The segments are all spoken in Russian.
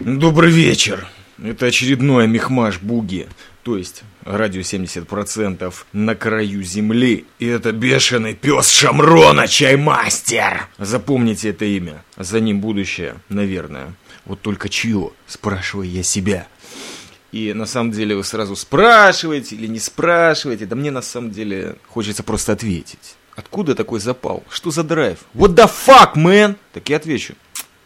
Добрый вечер. Это очередной Мехмаш Буги, то есть радио 70% на краю земли. И это бешеный пес Шамрона, чаймастер. Запомните это имя. За ним будущее, наверное. Вот только чье, спрашиваю я себя. И на самом деле вы сразу спрашиваете или не спрашиваете. Да мне на самом деле хочется просто ответить. Откуда такой запал? Что за драйв? What the fuck, man? Так я отвечу.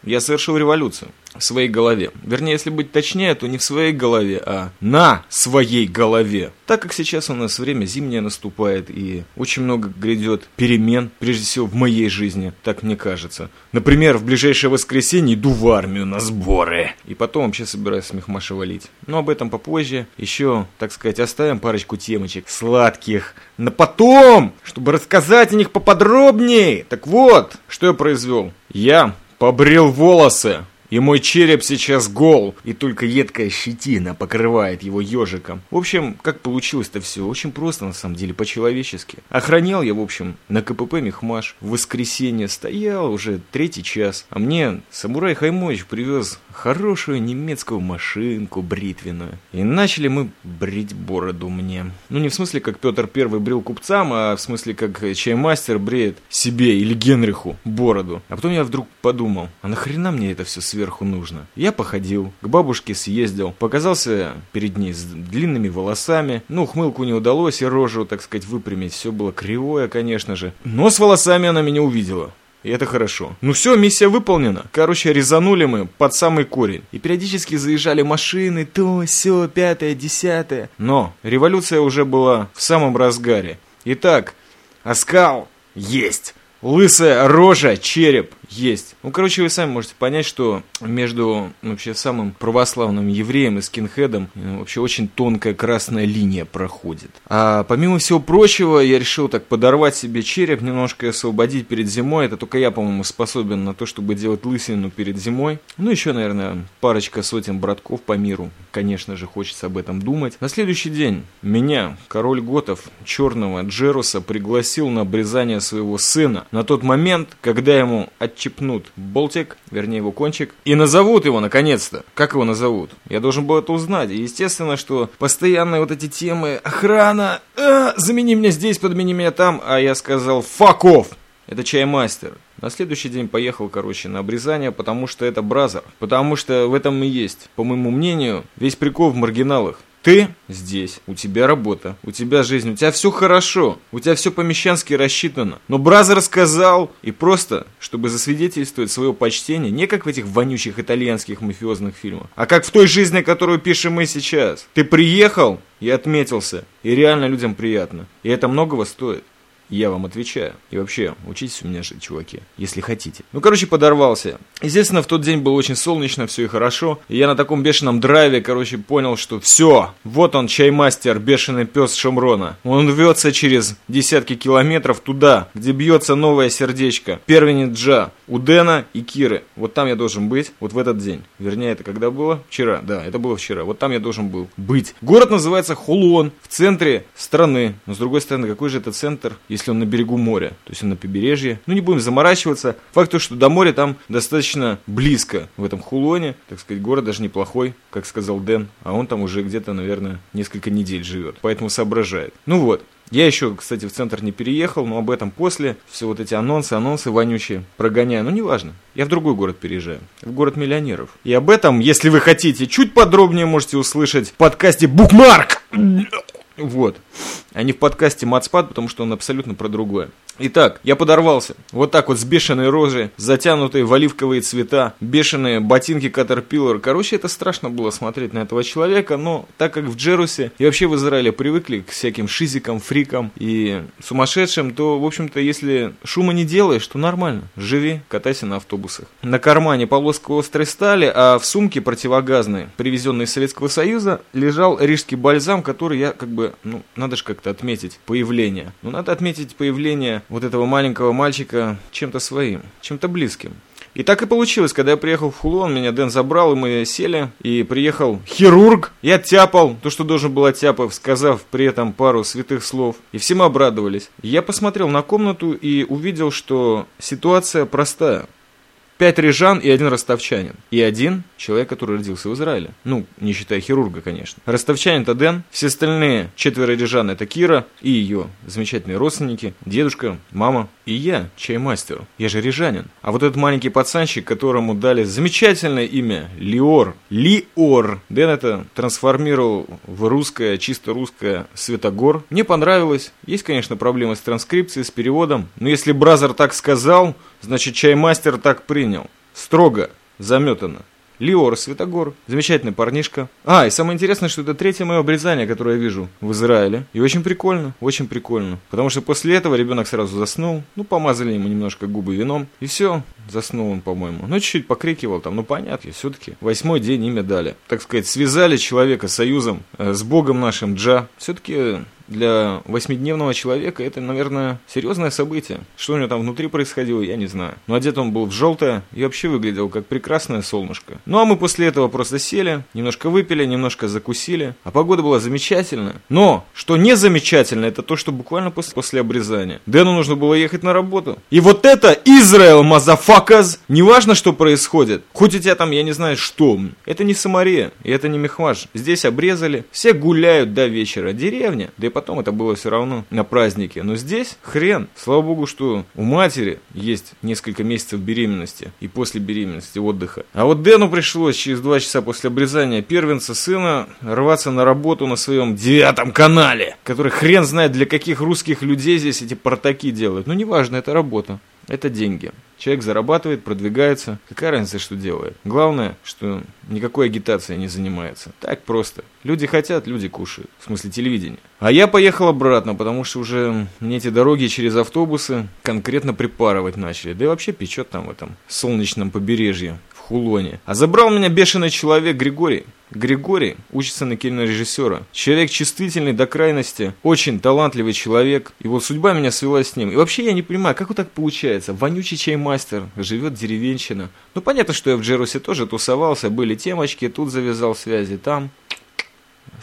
Я совершил революцию в своей голове. Вернее, если быть точнее, то не в своей голове, а на своей голове. Так как сейчас у нас время зимнее наступает и очень много грядет перемен, прежде всего в моей жизни, так мне кажется. Например, в ближайшее воскресенье иду в армию на сборы. И потом вообще собираюсь с Мехмаша валить. Но об этом попозже. Еще, так сказать, оставим парочку темочек сладких на потом, чтобы рассказать о них поподробнее. Так вот, что я произвел. Я побрил волосы. И мой череп сейчас гол, и только едкая щетина покрывает его ежиком. В общем, как получилось-то все? Очень просто, на самом деле, по-человечески. Охранял я, в общем, на КПП Мехмаш. В воскресенье стоял уже третий час. А мне самурай Хаймович привез хорошую немецкую машинку бритвенную. И начали мы брить бороду мне. Ну, не в смысле, как Петр Первый брил купцам, а в смысле, как чаймастер бреет себе или Генриху бороду. А потом я вдруг подумал, а нахрена мне это все сверху? нужно. Я походил, к бабушке съездил, показался перед ней с длинными волосами. Ну, хмылку не удалось и рожу, так сказать, выпрямить. Все было кривое, конечно же. Но с волосами она меня увидела. И это хорошо. Ну все, миссия выполнена. Короче, резанули мы под самый корень. И периодически заезжали машины, то, все, пятое, десятое. Но революция уже была в самом разгаре. Итак, оскал есть. Лысая рожа, череп есть. Ну, короче, вы сами можете понять, что между ну, вообще самым православным евреем и скинхедом ну, вообще очень тонкая красная линия проходит. А помимо всего прочего, я решил так подорвать себе череп, немножко освободить перед зимой. Это только я, по-моему, способен на то, чтобы делать лысину перед зимой. Ну, еще, наверное, парочка сотен братков по миру. Конечно же, хочется об этом думать. На следующий день меня, король готов, черного Джеруса, пригласил на обрезание своего сына. На тот момент, когда ему от отщипнут болтик, вернее его кончик, и назовут его наконец-то. Как его назовут? Я должен был это узнать. И естественно, что постоянные вот эти темы охрана, а, замени меня здесь, подмени меня там, а я сказал fuck off. Это чаймастер. На следующий день поехал, короче, на обрезание, потому что это brother. Потому что в этом и есть, по моему мнению, весь прикол в маргиналах. Ты здесь, у тебя работа, у тебя жизнь, у тебя все хорошо, у тебя все по-мещански рассчитано. Но Brother сказал, и просто, чтобы засвидетельствовать свое почтение, не как в этих вонючих итальянских мафиозных фильмах, а как в той жизни, которую пишем мы сейчас. Ты приехал и отметился, и реально людям приятно. И это многого стоит. Я вам отвечаю. И вообще, учитесь у меня же, чуваки, если хотите. Ну, короче, подорвался. Естественно, в тот день было очень солнечно, все и хорошо. И я на таком бешеном драйве, короче, понял, что все, вот он, чаймастер, бешеный пес Шамрона. Он рвется через десятки километров туда, где бьется новое сердечко. Первенец Джа, у Дэна и Киры. Вот там я должен быть, вот в этот день. Вернее, это когда было? Вчера, да, это было вчера. Вот там я должен был быть. Город называется Хулон, в центре страны. Но с другой стороны, какой же это центр, если он на берегу моря, то есть он на побережье. Ну, не будем заморачиваться. Факт то, что до моря там достаточно близко в этом Хулоне. Так сказать, город даже неплохой, как сказал Дэн. А он там уже где-то, наверное, несколько недель живет. Поэтому соображает. Ну вот, я еще, кстати, в центр не переехал, но об этом после. Все вот эти анонсы, анонсы вонючие прогоняю. Ну, неважно. Я в другой город переезжаю. В город миллионеров. И об этом, если вы хотите, чуть подробнее можете услышать в подкасте «Букмарк». Вот. А не в подкасте Матспад, потому что он абсолютно про другое. Итак, я подорвался. Вот так вот с бешеной рожей, затянутые в оливковые цвета, бешеные ботинки Caterpillar. Короче, это страшно было смотреть на этого человека, но так как в Джерусе и вообще в Израиле привыкли к всяким шизикам, фрикам и сумасшедшим, то, в общем-то, если шума не делаешь, то нормально. Живи, катайся на автобусах. На кармане полоска острой стали, а в сумке противогазной, привезенной из Советского Союза, лежал рижский бальзам, который я как бы, ну, надо же как-то отметить появление. Ну, надо отметить появление вот этого маленького мальчика чем-то своим, чем-то близким. И так и получилось, когда я приехал в Хулон, меня Дэн забрал, и мы сели, и приехал хирург, я тяпал то, что должен был оттяпав, сказав при этом пару святых слов, и все мы обрадовались. Я посмотрел на комнату и увидел, что ситуация простая. Пять рижан и один ростовчанин. И один человек, который родился в Израиле. Ну, не считая хирурга, конечно. Ростовчанин это Дэн, все остальные четверо рижан это Кира и ее замечательные родственники, дедушка, мама и я, чаймастер. Я же рижанин. А вот этот маленький пацанчик, которому дали замечательное имя Лиор. Лиор. Дэн это трансформировал в русское, чисто русское Светогор. Мне понравилось. Есть, конечно, проблемы с транскрипцией, с переводом. Но если Brother так сказал, значит чаймастер так принял. Строго, заметано. Лиор Светогор, замечательный парнишка. А, и самое интересное, что это третье мое обрезание, которое я вижу в Израиле. И очень прикольно, очень прикольно. Потому что после этого ребенок сразу заснул. Ну, помазали ему немножко губы вином. И все, заснул он, по-моему. Ну, чуть-чуть покрикивал там, ну, понятно, все-таки. Восьмой день имя дали. Так сказать, связали человека союзом э, с Богом нашим Джа. Все-таки для восьмидневного человека это, наверное, серьезное событие. Что у него там внутри происходило, я не знаю. Но одет он был в желтое и вообще выглядел как прекрасное солнышко. Ну а мы после этого просто сели, немножко выпили, немножко закусили. А погода была замечательная. Но, что не замечательно, это то, что буквально после, после обрезания. Дэну нужно было ехать на работу. И вот это Израил, мазафаказ! Неважно, что происходит. Хоть у тебя там, я не знаю, что. Это не Самария, и это не Мехваж. Здесь обрезали, все гуляют до вечера. Деревня, да потом это было все равно на празднике. Но здесь хрен. Слава богу, что у матери есть несколько месяцев беременности и после беременности отдыха. А вот Дэну пришлось через два часа после обрезания первенца сына рваться на работу на своем девятом канале, который хрен знает для каких русских людей здесь эти портаки делают. Но неважно, это работа. Это деньги. Человек зарабатывает, продвигается. Какая разница, что делает? Главное, что никакой агитацией не занимается. Так просто. Люди хотят, люди кушают. В смысле телевидения. А я поехал обратно, потому что уже мне эти дороги через автобусы конкретно припарывать начали. Да и вообще печет там в этом солнечном побережье. Хулоне. А забрал меня бешеный человек Григорий. Григорий учится на кинорежиссера. Человек чувствительный до крайности, очень талантливый человек. Его судьба меня свела с ним. И вообще я не понимаю, как вот так получается. Вонючий чаймастер, живет деревенщина. Ну понятно, что я в Джерусе тоже тусовался, были темочки, тут завязал связи, там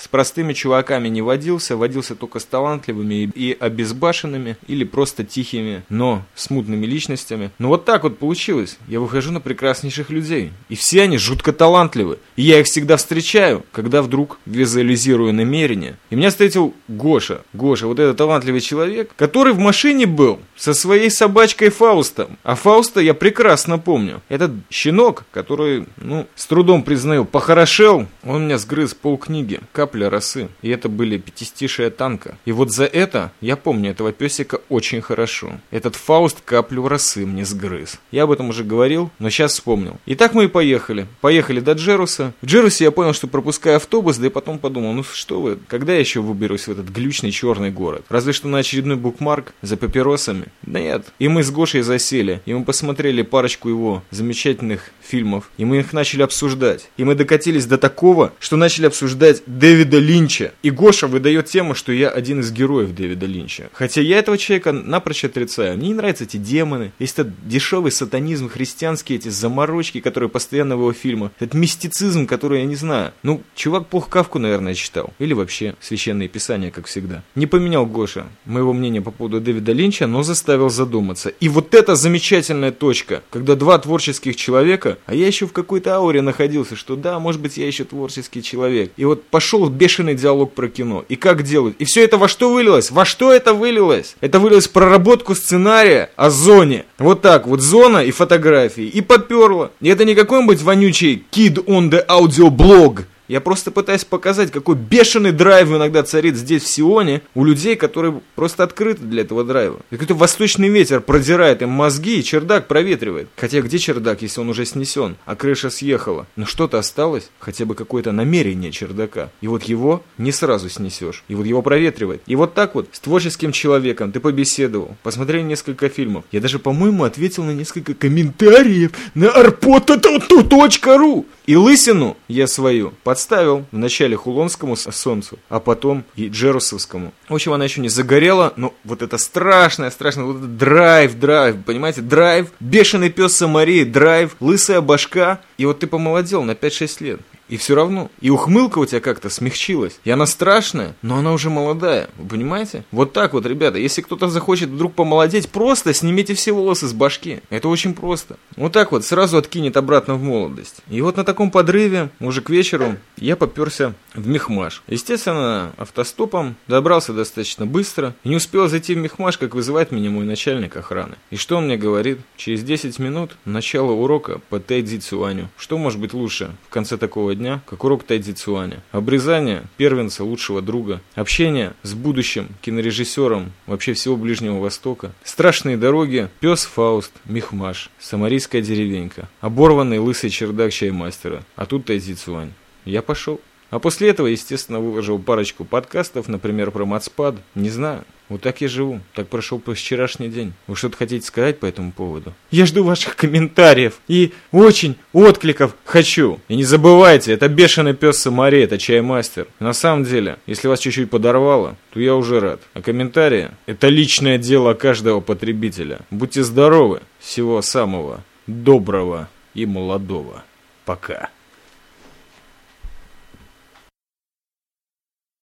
с простыми чуваками не водился, водился только с талантливыми и обезбашенными, или просто тихими, но смутными личностями. Но вот так вот получилось. Я выхожу на прекраснейших людей. И все они жутко талантливы. И я их всегда встречаю, когда вдруг визуализирую намерение. И меня встретил Гоша. Гоша, вот этот талантливый человек, который в машине был со своей собачкой Фаустом. А Фауста я прекрасно помню. Этот щенок, который, ну, с трудом признаю, похорошел, он меня сгрыз полкниги капля росы. И это были пятистишие танка. И вот за это я помню этого песика очень хорошо. Этот Фауст каплю росы мне сгрыз. Я об этом уже говорил, но сейчас вспомнил. И так мы и поехали. Поехали до Джеруса. В Джерусе я понял, что пропускаю автобус, да и потом подумал, ну что вы, когда я еще выберусь в этот глючный черный город? Разве что на очередной букмарк за папиросами? Да нет. И мы с Гошей засели, и мы посмотрели парочку его замечательных фильмов, и мы их начали обсуждать. И мы докатились до такого, что начали обсуждать Дэвида Линча. И Гоша выдает тему, что я один из героев Дэвида Линча. Хотя я этого человека напрочь отрицаю. Мне не нравятся эти демоны. Есть этот дешевый сатанизм, христианские эти заморочки, которые постоянно в его фильмах. Этот мистицизм, который я не знаю. Ну, чувак плохо Кавку, наверное, читал. Или вообще священные писания, как всегда. Не поменял Гоша моего мнения по поводу Дэвида Линча, но заставил задуматься. И вот эта замечательная точка, когда два творческих человека, а я еще в какой-то ауре находился, что да, может быть, я еще творческий человек. И вот пошел пошел бешеный диалог про кино. И как делают. И все это во что вылилось? Во что это вылилось? Это вылилось в проработку сценария о зоне. Вот так вот, зона и фотографии. И поперло. И это не какой-нибудь вонючий kid on the audio blog я просто пытаюсь показать, какой бешеный драйв иногда царит здесь, в Сионе, у людей, которые просто открыты для этого драйва. Какой-то восточный ветер продирает им мозги, и чердак проветривает. Хотя где чердак, если он уже снесен, а крыша съехала? Но что-то осталось, хотя бы какое-то намерение чердака. И вот его не сразу снесешь. И вот его проветривает. И вот так вот с творческим человеком ты побеседовал, посмотрел несколько фильмов. Я даже, по-моему, ответил на несколько комментариев на arpota.ru. И лысину я свою подставил вначале Хулонскому солнцу, а потом и Джерусовскому. В общем, она еще не загорела, но вот это страшное, страшное, вот это драйв, драйв, понимаете, драйв, бешеный пес Самарии, драйв, лысая башка. И вот ты помолодел на 5-6 лет. И все равно. И ухмылка у тебя как-то смягчилась. И она страшная, но она уже молодая. Вы понимаете? Вот так вот, ребята. Если кто-то захочет вдруг помолодеть, просто снимите все волосы с башки. Это очень просто. Вот так вот сразу откинет обратно в молодость. И вот на таком подрыве, уже к вечеру, я поперся в Мехмаш. Естественно, автостопом добрался достаточно быстро. И не успел зайти в Мехмаш, как вызывает меня мой начальник охраны. И что он мне говорит? Через 10 минут начало урока по Тайдзи Цюаню. Что может быть лучше в конце такого дня, как урок Тайдзи Цюаня? Обрезание первенца лучшего друга, общение с будущим кинорежиссером вообще всего Ближнего Востока, страшные дороги, пес Фауст, Мехмаш, самарийская деревенька, оборванный лысый чердак чаймастера, а тут Тайдзи Цюань. Я пошел. А после этого, естественно, выложил парочку подкастов, например, про Мацпад. Не знаю. Вот так я живу. Так прошел по вчерашний день. Вы что-то хотите сказать по этому поводу? Я жду ваших комментариев. И очень откликов хочу. И не забывайте, это бешеный пес Самари, это чаймастер. На самом деле, если вас чуть-чуть подорвало, то я уже рад. А комментарии – это личное дело каждого потребителя. Будьте здоровы. Всего самого доброго и молодого. Пока.